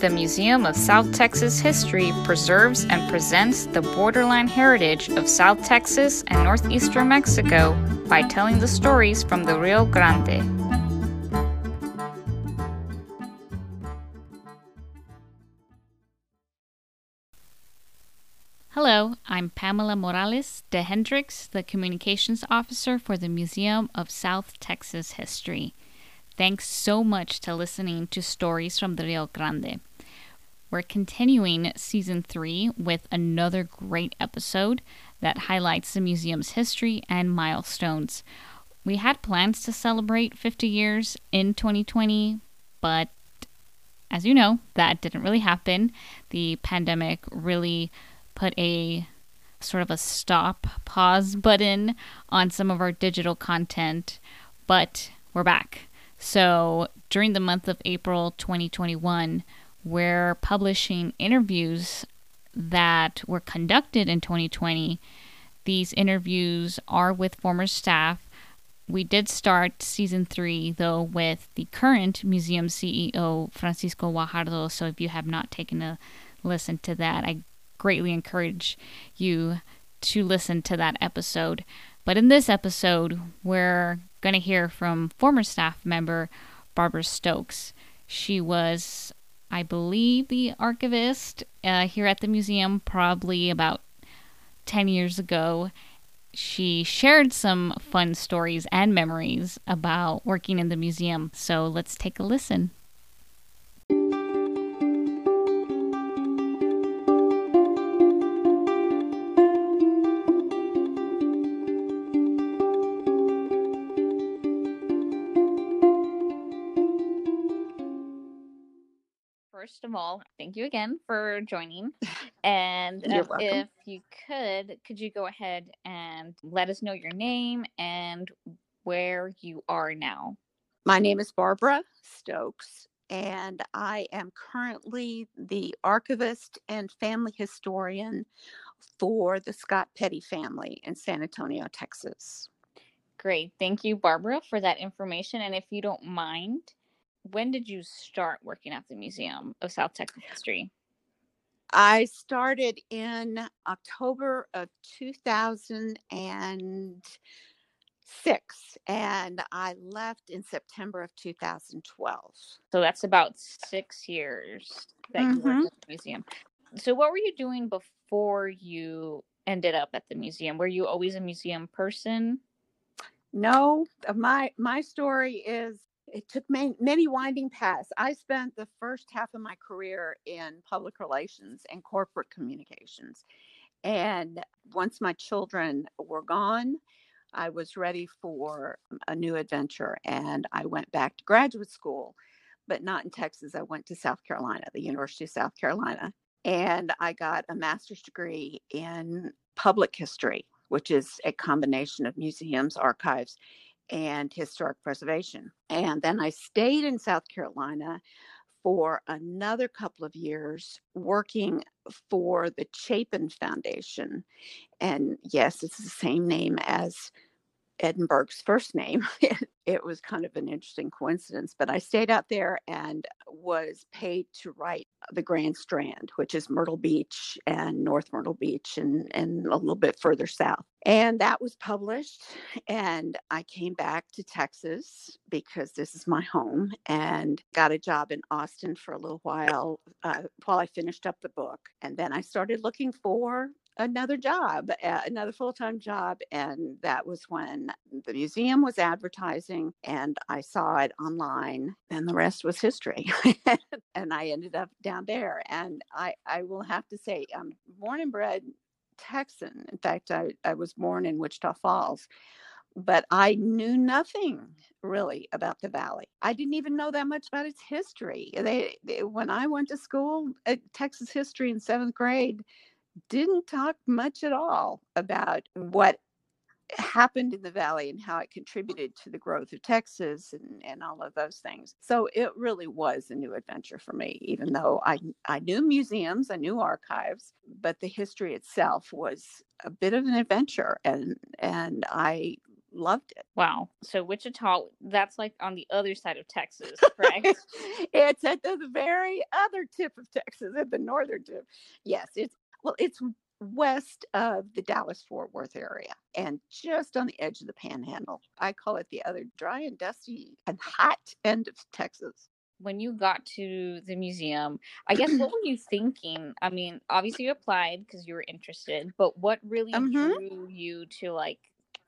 The Museum of South Texas History preserves and presents the borderline heritage of South Texas and northeastern Mexico by telling the stories from the Rio Grande. Hello, I'm Pamela Morales de Hendricks, the Communications Officer for the Museum of South Texas History. Thanks so much to listening to Stories from the Rio Grande. We're continuing season three with another great episode that highlights the museum's history and milestones. We had plans to celebrate 50 years in 2020, but as you know, that didn't really happen. The pandemic really put a sort of a stop, pause button on some of our digital content, but we're back. So during the month of April 2021, we're publishing interviews that were conducted in 2020. These interviews are with former staff. We did start season three, though, with the current museum CEO, Francisco Guajardo. So if you have not taken a listen to that, I greatly encourage you to listen to that episode. But in this episode, we're going to hear from former staff member Barbara Stokes. She was, I believe, the archivist uh, here at the museum probably about 10 years ago. She shared some fun stories and memories about working in the museum. So let's take a listen. All, thank you again for joining. And if you could, could you go ahead and let us know your name and where you are now? My name is Barbara Stokes, and I am currently the archivist and family historian for the Scott Petty family in San Antonio, Texas. Great. Thank you, Barbara, for that information. And if you don't mind, when did you start working at the Museum of South Texas History? I started in October of 2006 and I left in September of 2012. So that's about six years that mm-hmm. you worked mm-hmm. at the museum. So, what were you doing before you ended up at the museum? Were you always a museum person? No, my my story is it took many, many winding paths. I spent the first half of my career in public relations and corporate communications. And once my children were gone, I was ready for a new adventure and I went back to graduate school, but not in Texas. I went to South Carolina, the University of South Carolina, and I got a master's degree in public history, which is a combination of museums, archives, and historic preservation. And then I stayed in South Carolina for another couple of years working for the Chapin Foundation. And yes, it's the same name as Edinburg's first name. it was kind of an interesting coincidence, but I stayed out there and was paid to write the Grand Strand, which is Myrtle Beach and North Myrtle Beach and, and a little bit further south. And that was published. And I came back to Texas because this is my home and got a job in Austin for a little while uh, while I finished up the book. And then I started looking for another job, another full time job. And that was when the museum was advertising and I saw it online. And the rest was history. and I ended up down there. And I, I will have to say, I'm born and bred Texan. In fact, I, I was born in Wichita Falls. But I knew nothing really about the valley. I didn't even know that much about its history. They, they when I went to school, at Texas history in seventh grade, didn't talk much at all about what happened in the valley and how it contributed to the growth of Texas and, and all of those things. So it really was a new adventure for me, even though I, I knew museums, I knew archives, but the history itself was a bit of an adventure. And, and I loved it. Wow. So Wichita, that's like on the other side of Texas, correct? it's at the very other tip of Texas, at the northern tip. Yes, it's well, it's west of the Dallas Fort Worth area and just on the edge of the panhandle. I call it the other dry and dusty and hot end of Texas. When you got to the museum, I guess what were you thinking? I mean, obviously you applied because you were interested, but what really Mhm. drew you to like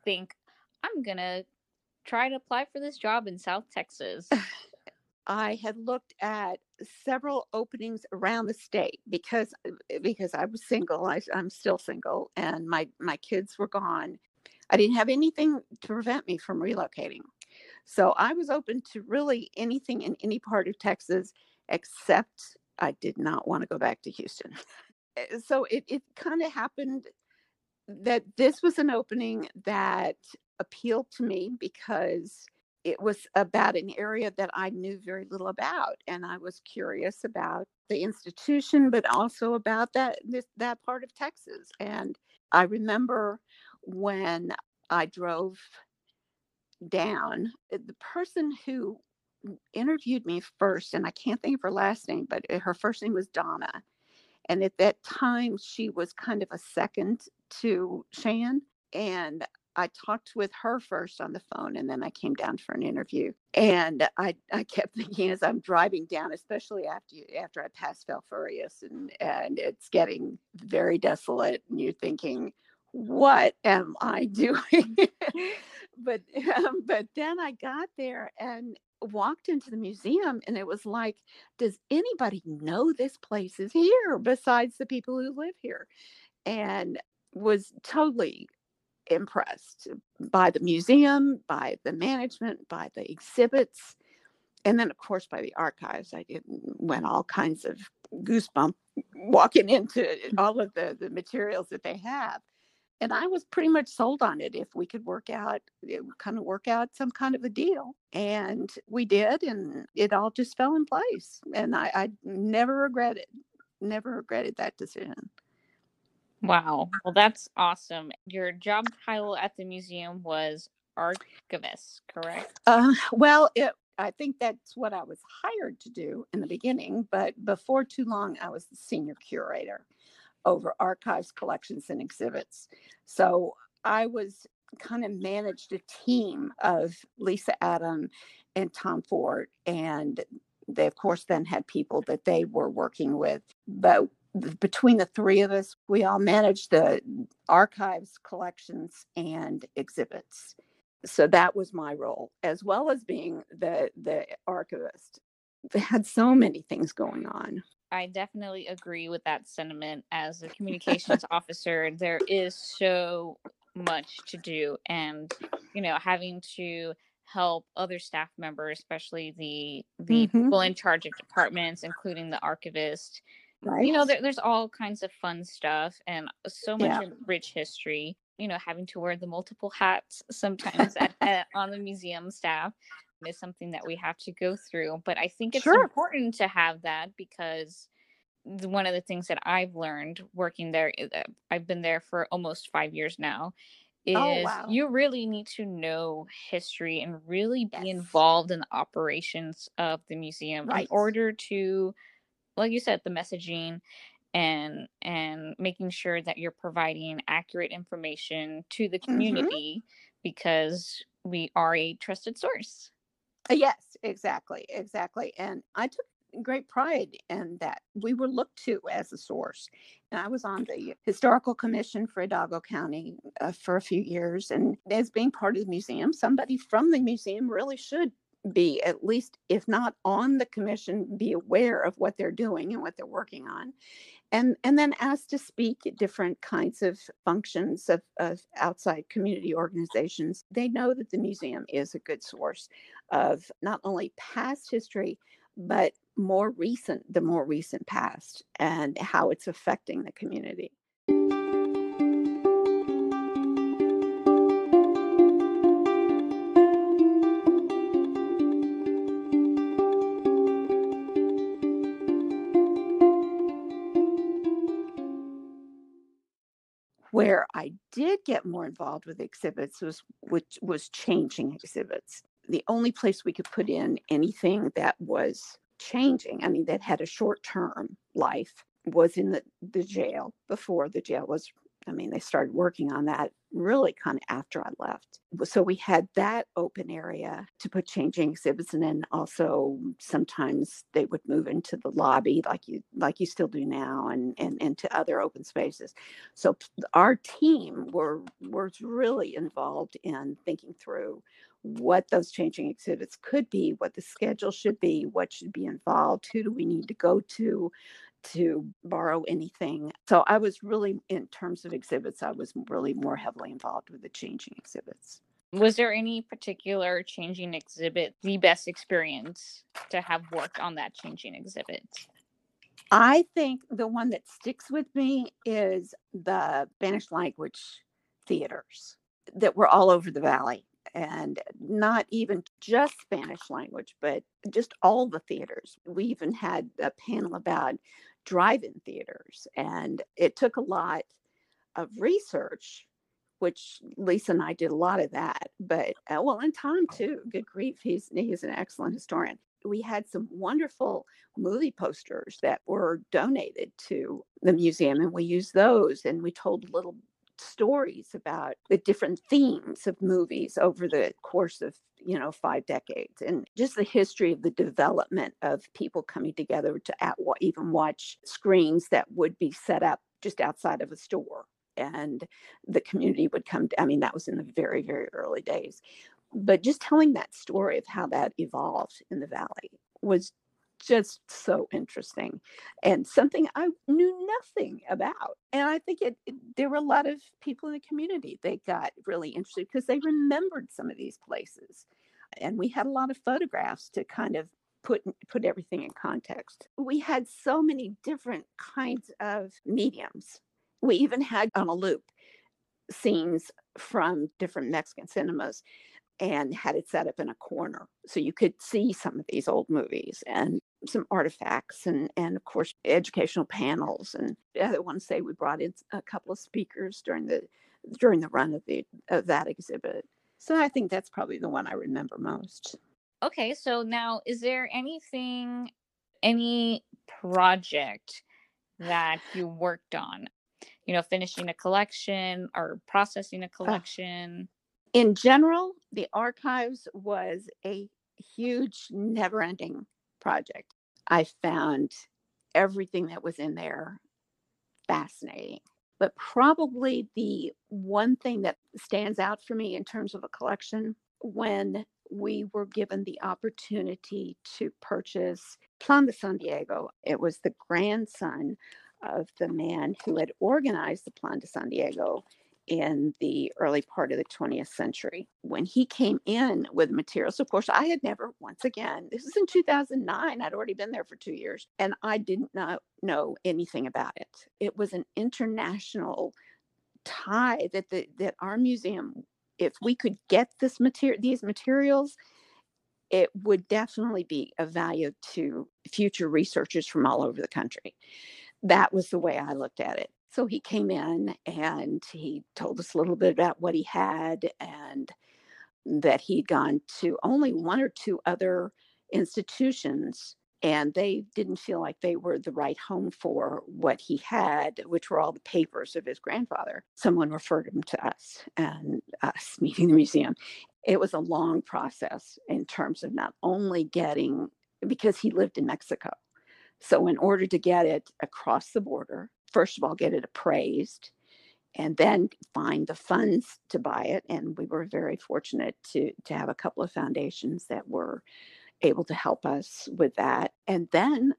think I'm gonna try to apply for this job in South Texas? I had looked at several openings around the state because uh, because I was single. I, I'm still single, and my my kids were gone. I didn't have anything to prevent me from relocating, so I was open to really anything in any part of Texas, except I did not want to go back to Houston. Uh, So it it kind of happened that this was an opening that appealed to me because it was about an area that I knew very little about, and I was curious about the institution, but also about that this, that part of Texas. And I remember when I drove down, uh, the person who interviewed me first, and I can't think of her last name, but uh, her first name was Donna. And at that time, she was kind of a second to Shan. And I talked with her first on the phone, and then I came down for an interview. And I, I kept thinking as I'm driving down, especially after you, after I passed Falfurrias, and and it's getting very desolate, and you're thinking, what am I doing? but um, but then I got there and walked into the museum, and it was like, does anybody know this place is here besides the people who live here? And was totally impressed by the museum, by the management, by the exhibits, and then of course by the archives. I did went all kinds of goosebump walking into mm. all of the the materials that they have. And I was pretty much sold on it if we could work out, it would kind of work out some kind of a deal. And we did, and it all just fell in place. And I, I never regretted, never regretted that decision. Wow. Well, that's awesome. Your job title at the museum was archivist, correct? Uh, well, it, I think that's what I was hired to do in the beginning, but before too long, I was the senior curator over archives, collections, and exhibits. So I was kind of managed a team of Lisa Adam and Tom Ford, and they, of course, then had people that they were working with. But between the three of us, we all managed the archives, collections, and exhibits so that was my role as well as being the the archivist they had so many things going on I definitely agree with that sentiment. As a communications officer, there is so much to do, and you know, having to help other staff members, especially the the Mhm. people in charge of departments, including the archivist. Right You know, there, there's all kinds of fun stuff and so much Yeah. rich history. You know, having to wear the multiple hats sometimes at, at, on the museum staff is something that we have to go through. But I think it's Sure. important to have that because one of the things that I've learned working there, uh, I've been there for almost five years now, oh, is Oh, wow. you really need to know history and really be Yes. involved in the operations of the museum in order to, like you said, the messaging and and making sure that you're providing accurate information to the Mhm. community because we are a trusted source. Uh, yes exactly exactly and i took great pride in that we were looked to as a source and i was on the historical commission for hidalgo county uh, for a few years and as being part of the museum somebody from the museum really should be at least if not on the commission be aware of what they're doing and what they're working on and and then asked to speak at different kinds of functions of, of outside community organizations. They know that the museum is a good source of not only past history but more recent the more recent past and how it's affecting the community get more involved with exhibits was which was changing exhibits. The only place we could put in anything that was changing, I mean, that had a short term life, was in the, the jail before the jail was I mean, they started working on that really kind of after I left. So we had that open area to put changing exhibits, and then also sometimes they would move into the lobby, like you like you still do now, and and into other open spaces. So our team were was really involved in thinking through what those changing exhibits could be, what the schedule should be, what should be involved, who do we need to go to, to borrow anything. So I was really, in terms of exhibits, I was really more heavily involved with the changing exhibits. Was there any particular changing exhibit the best experience to have worked on that changing exhibit? I think the one that sticks with me is the Spanish language theaters that were all over the valley and not even just Spanish language, but just all the theaters. We even had a panel about drive in theaters, and it took a lot of research. Which Lisa and I did a lot of that, but uh, well, and Tom too. Good grief, he's he's an excellent historian we had some wonderful movie posters that were donated to the museum and we used those and we told little stories about the different themes of movies over the course of you know five decades and just the history of the development of people coming together to at, even watch screens that would be set up just outside of a store and the community would come to, i mean that was in the very very early days. But just telling that story of how that evolved in the valley was just so interesting and something I knew nothing about. And I think it, it, there were a lot of people in the community that got really interested because they remembered some of these places. And we had a lot of photographs to kind of put put everything in context. We had so many different kinds of mediums. We even had on a loop scenes from different Mexican cinemas and had it set up in a corner so you could see some of these old movies and some artifacts and and of course educational panels and the other ones say we brought in a couple of speakers during the during the run of the of that exhibit. So i think that's probably the one i remember most. Okay so now is there anything any project that you worked on? You know finishing a collection or processing a uh. collection in general the archives was a huge never ending project. I found everything that was in there fascinating. But probably the one thing that stands out for me in terms of a collection when we were given the opportunity to purchase Plan de San Diego, it was the grandson of the man who had organized the Plan de San Diego in the early part of the 20th century. When he came in with materials, of course, I had never, once again, this is in 2009, I'd already been there for two years, and I didn't know anything about it. It was an international tie that the, that our museum, if we could get this material, these materials, it would definitely be of value to future researchers from all over the country. That was the way I looked at it. So he came in and he told us a little bit about what he had and that he'd gone to only one or two other institutions and they didn't feel like they were the right home for what he had, which were all the papers of his grandfather. Someone referred him to us and us meeting the museum. It was a long process in terms of not only getting, because he lived in Mexico. So, in order to get it across the border, first of all get it appraised and then find the funds to buy it. And we were very fortunate to to have a couple of foundations that were able to help us with that. And then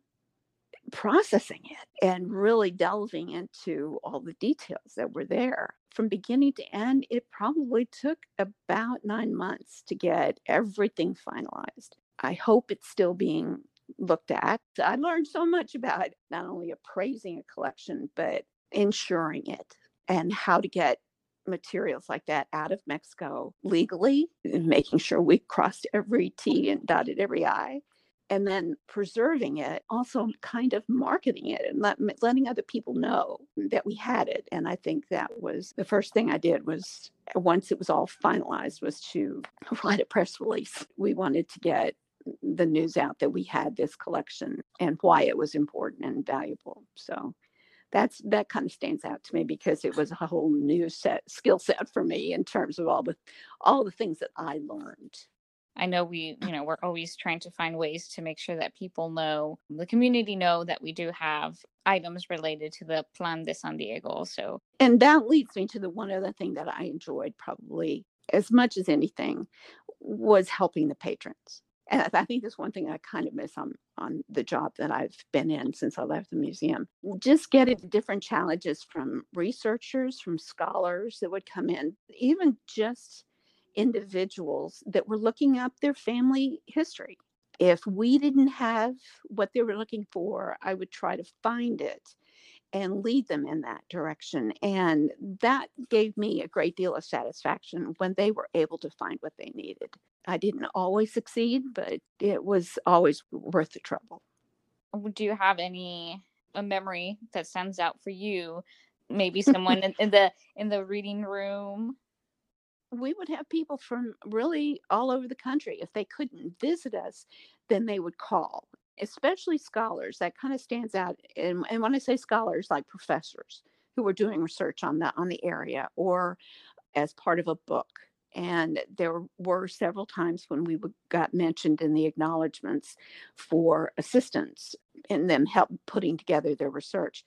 processing it and really delving into all the details that were there. From beginning to end it probably took about 9 months to get everything finalized. I hope it's still being looked at. I learned so much about not only appraising a collection, but insuring it and how to get materials like that out of Mexico legally, making sure we crossed every T and dotted every I. and then preserving it, also kind of marketing it and let, letting other people know that we had it. And I think that was the first thing I did was once it was all finalized was to write a press release. We wanted to get the news out that we had this collection and why it was important and valuable. So that's that kind of stands out to me because it was a whole new set skill set for me in terms of all the all the things that I learned I know we, you know, we're always trying to find ways to make sure that people know, the community know that we do have items related to the Plan de San Diego. So, and that leads me to the one other thing that I enjoyed probably as much as anything was helping the patrons. And I think that's one thing I kind of miss on on the job that I've been in since I left the museum. Just getting different challenges from researchers, from scholars that would come in, even just individuals that were looking up their family history. If we didn't have what they were looking for, I would try to find it and lead them in that direction. And that gave me a great deal of satisfaction when they were able to find what they needed. I didn't always succeed, but it was always worth the trouble. Do you have any a memory that stands out for you? Maybe someone in, in the in the reading room we would have people from really all over the country. If they couldn't visit us, then they would call, especially scholars. That kind of stands out. And, and when I say scholars, like professors who were doing research on the on the area or as part of a book. And there were several times when we got mentioned in the acknowledgments for assistance in them help putting together their research.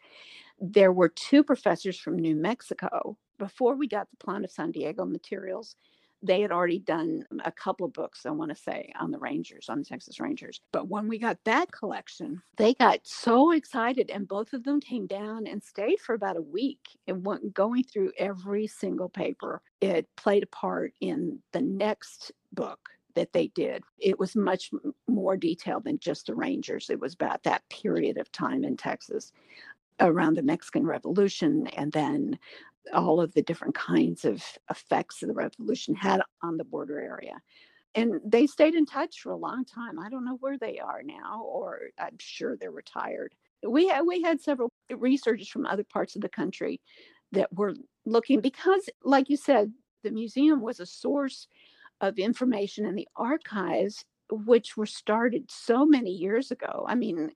There were two professors from New Mexico before we got the Plan of San Diego materials, they had already done a couple of books, I want to say, on the Rangers, on the Texas Rangers. But when we got that collection, they got so excited, and both of them came down and stayed for about a week and went going through every single paper. It played a part in the next book that they did. It was much more detailed than just the Rangers. It was about that period of time in Texas around the Mexican Revolution and then all of the different kinds of effects the revolution had on the border area. And they stayed in touch for a long time. I don't know where they are now, or I'm sure they're retired. We had, we had several researchers from other parts of the country that were looking because, like you said, the museum was a source of information in the archives, which were started so many years ago. I mean,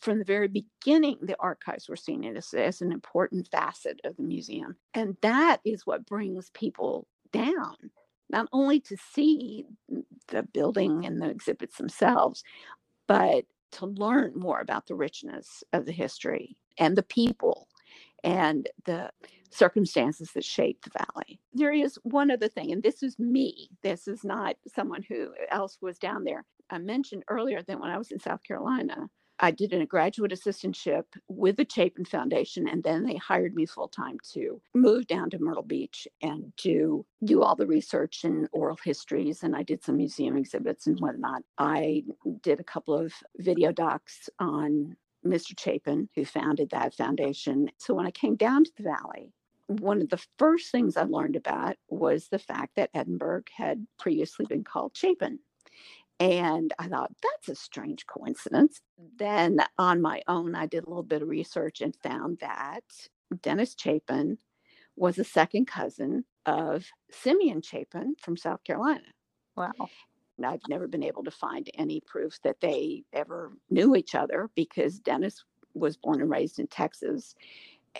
from the very beginning, the archives were seen as, as an important facet of the museum. And that is what brings people down, not only to see the building and the exhibits themselves, but to learn more about the richness of the history and the people and the circumstances that shaped the valley. There is one other thing, and this is me. This is not someone who else was down there. I mentioned earlier that when I was in South Carolina, I did a graduate assistantship with the Chapin Foundation, and then they hired me full time to move down to Myrtle Beach and to do all the research and oral histories. And I did some museum exhibits and whatnot. I did a couple of video docs on Mr. Chapin, who founded that foundation. So when I came down to the Valley, one of the first things I learned about was the fact that Edinburg had previously been called Chapin. And I thought, that's a strange coincidence. Then on my own, I did a little bit of research and found that Dennis Chapin was a second cousin of Simeon Chapin from South Carolina. Wow. And I've never been able to find any proof that they ever knew each other because Dennis was born and raised in Texas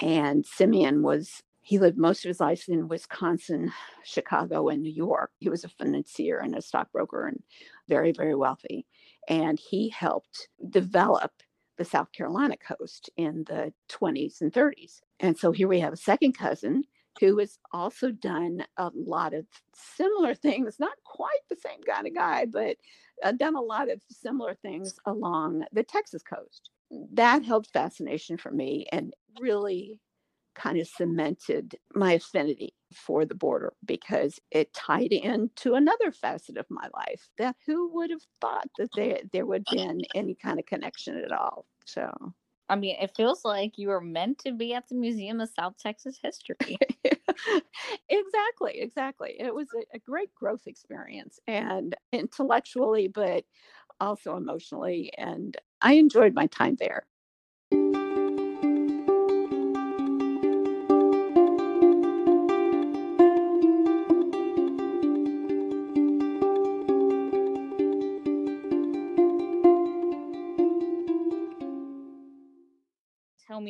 and Simeon was he lived most of his life in Wisconsin, Chicago, and New York. He was a financier and a stockbroker and very, very wealthy. And he helped develop the South Carolina coast in the 20s and 30s. And so here we have a second cousin who has also done a lot of similar things, not quite the same kind of guy, but uh, done a lot of similar things along the Texas coast. That held fascination for me and really kind of cemented my affinity for the border because it tied into another facet of my life that who would have thought that there, there would have been any kind of connection at all so I mean, it feels like you were meant to be at the Museum of South Texas History. exactly, exactly. It was a, a, great growth experience and intellectually, but also emotionally. And I enjoyed my time there.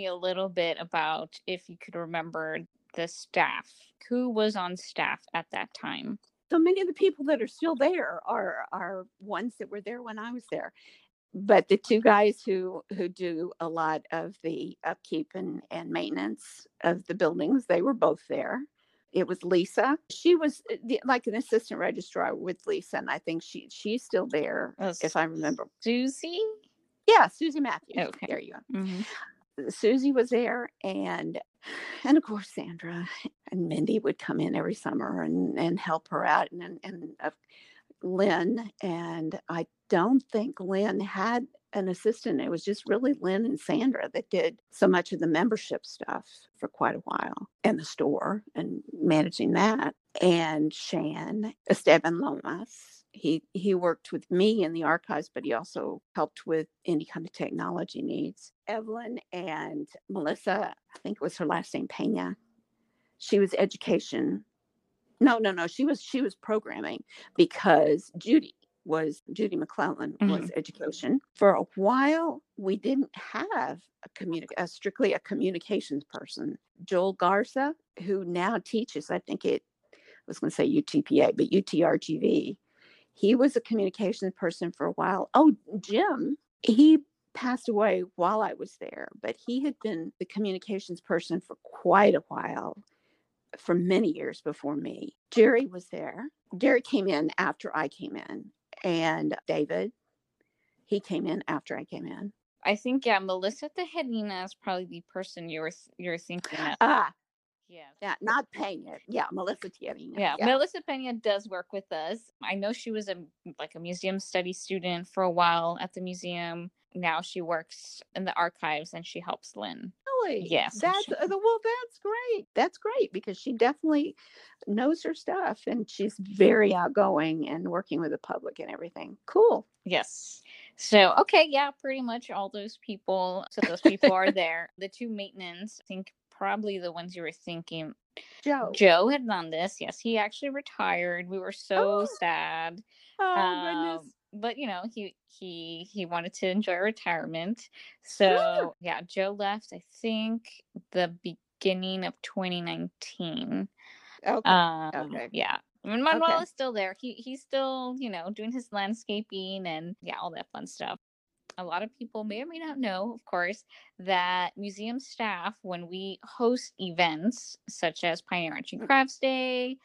Me a little bit about if you could remember the staff. Who was on staff at that time? So many of the people that are still there are are ones that were there when I was there. But the two guys who who do a lot of the upkeep and, and maintenance of the buildings, they were both there. It was Lisa. She was uh, the, like an assistant registrar with Lisa, and I think she she's still there, Oh, if I remember. Susie? Yeah, Susie Matthews. Okay. There you go. Mhm. Susie was there and and of course Sandra and Mindy would come in every summer and and help her out and and, and uh, Lynn and I don't think Lynn had an assistant. It was just really Lynn and Sandra that did so much of the membership stuff for quite a while and the store and managing that. And Shan, Esteban Lomas, he he worked with me in the archives, but he also helped with any kind of technology needs. Evelyn and Melissa, I think it was her last name Pena. She was education. No, no, no. She was she was programming because Judy was Judy McClellan was mm-hmm. education. For a while, we didn't have a communic a strictly a communications person. Joel Garza, who now teaches, I think it I was going to say UTPA, but UTRGV. He was a communications person for a while. Oh, Jim, he passed away while I was there, but he had been the communications person for quite a while, for many years before me. Jerry was there. Jerry came in after I came in, and David, he came in after I came in. I think yeah, Melissa Tejerina is probably the person you're you're thinking of. Ah, Yeah. yeah, not Pena. Yeah, Melissa Thierry. Yeah, Melissa Pena does work with us. I know she was a like a museum study student for a while at the museum. Now she works in the archives and she helps Lynn. Really? Yes, That's uh, well. That's great. That's great because she definitely knows her stuff and she's very outgoing and working with the public and everything. Cool. Yes. So okay, yeah, pretty much all those people. So those people are there. The two maintenance, I think probably the ones you were thinking. Joe. Joe had done this. yes, he actually retired. We were so Oh, sad. Oh Um, goodness. but you know he he he wanted to enjoy retirement so yeah joe left i think the beginning of 2019 Okay. um okay. yeah I mean, Manuel Okay. is still there. He he's still, you know, doing his landscaping and yeah, all that fun stuff. A lot of people may or may not know, of course, that museum staff, when we host events such as Pioneer Arts and mm. Crafts Day,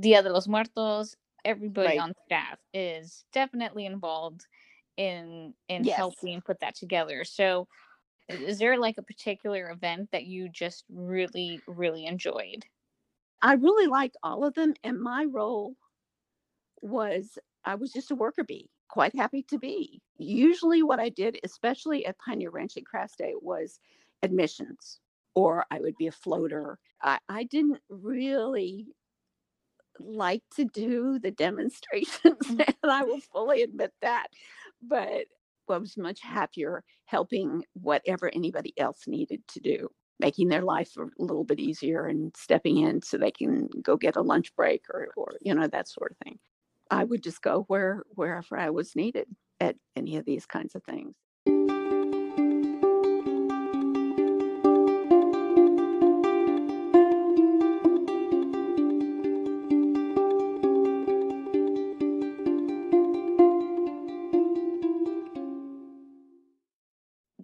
Dia de los Muertos, everybody Right. on staff is definitely involved in in Yes. helping put that together. So is there like a particular event that you just really, really enjoyed? I really liked all of them, and my role was I was just a worker bee, quite happy to be. Usually, what I did, especially at Pioneer Ranch and Crafts Day, was admissions, or I would be a floater. I, I didn't really like to do the demonstrations, mm. and I will fully admit that. But I was much happier helping whatever anybody else needed to do making their life a little bit easier and stepping in so they can go get a lunch break or, or you know that sort of thing i would just go where wherever i was needed at any of these kinds of things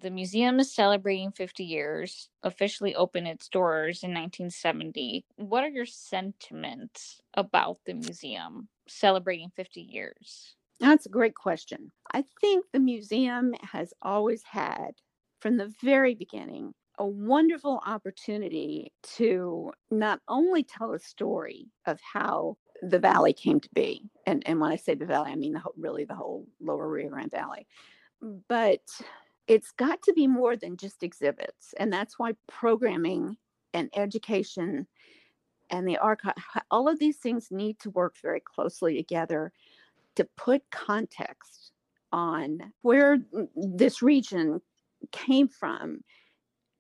the museum is celebrating 50 years, officially opened its doors in 1970. What are your sentiments about the museum celebrating 50 years? that's a great question i think the museum has always had from the very beginning a wonderful opportunity to not only tell a story of how the valley came to be and, and when i say the valley i mean the whole, really the whole lower rio grande valley but it's got to be more than just exhibits and that's why programming and education and the archive all of these things need to work very closely together to put context on where this region came from,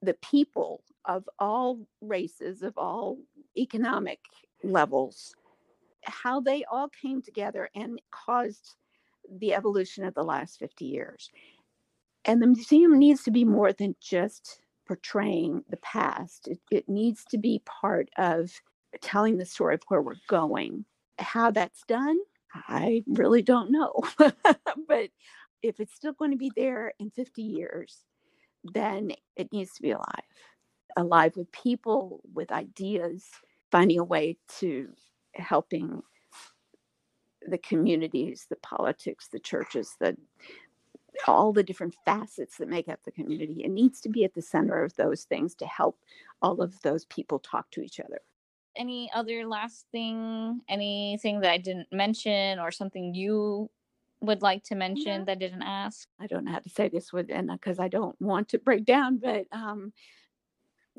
the people of all races, of all economic levels, how they all came together and caused the evolution of the last 50 years. And the museum needs to be more than just portraying the past, it, it needs to be part of telling the story of where we're going. How that's done, I really don't know. but if it's still going to be there in 50 years, then it needs to be alive. Alive with people, with ideas, finding a way to helping the communities, the politics, the churches, the all the different facets that make up the community. It needs to be at the center of those things to help all of those people talk to each other. Any other last thing, anything that I didn't mention or something you would like to mention no. that I didn't ask? I don't know how to say this with because I don't want to break down, but um,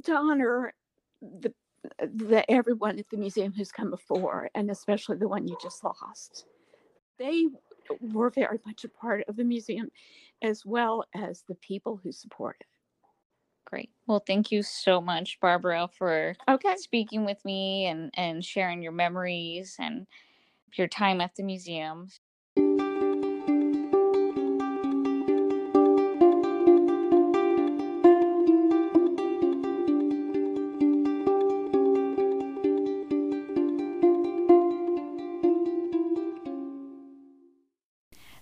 to honor the the everyone at the museum who's come before, and especially the one you just lost. They were very much a part of the museum, as well as the people who support it. Great. Well, thank you so much, Barbara, for okay. speaking with me and and sharing your memories and your time at the museum.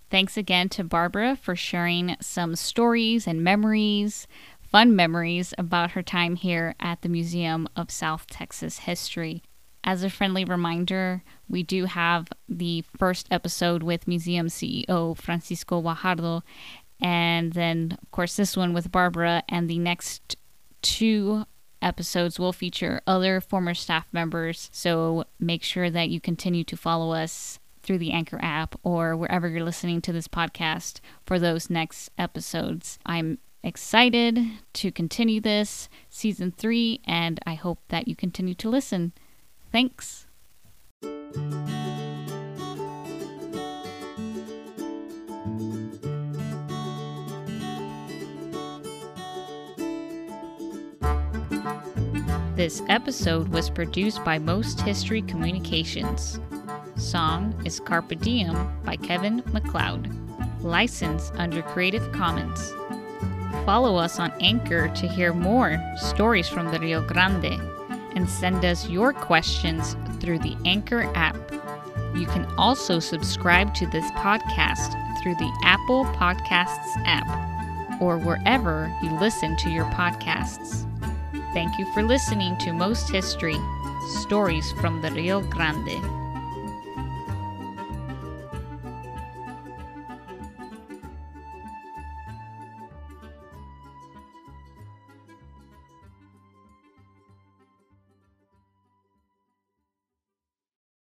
Thanks again to Barbara for sharing some stories and memories, fun memories about her time here at the Museum of South Texas History. As a friendly reminder, we do have the first episode with museum CEO Francisco Guajardo, and then, of course, this one with Barbara, and the next two episodes will feature other former staff members. So make sure that you continue to follow us through the Anchor app or wherever you're listening to this podcast for those next episodes. I'm excited to continue this season three, and I hope that you continue to listen. Thanks. This episode was produced by Most History Communications. Song is Carpe Diem by Kevin MacLeod. Licensed under Creative Commons. Follow us on Anchor to hear more stories from the Rio Grande and send us your questions through the Anchor app. You can also subscribe to this podcast through the Apple Podcasts app or wherever you listen to your podcasts. Thank you for listening to Most History Stories from the Rio Grande.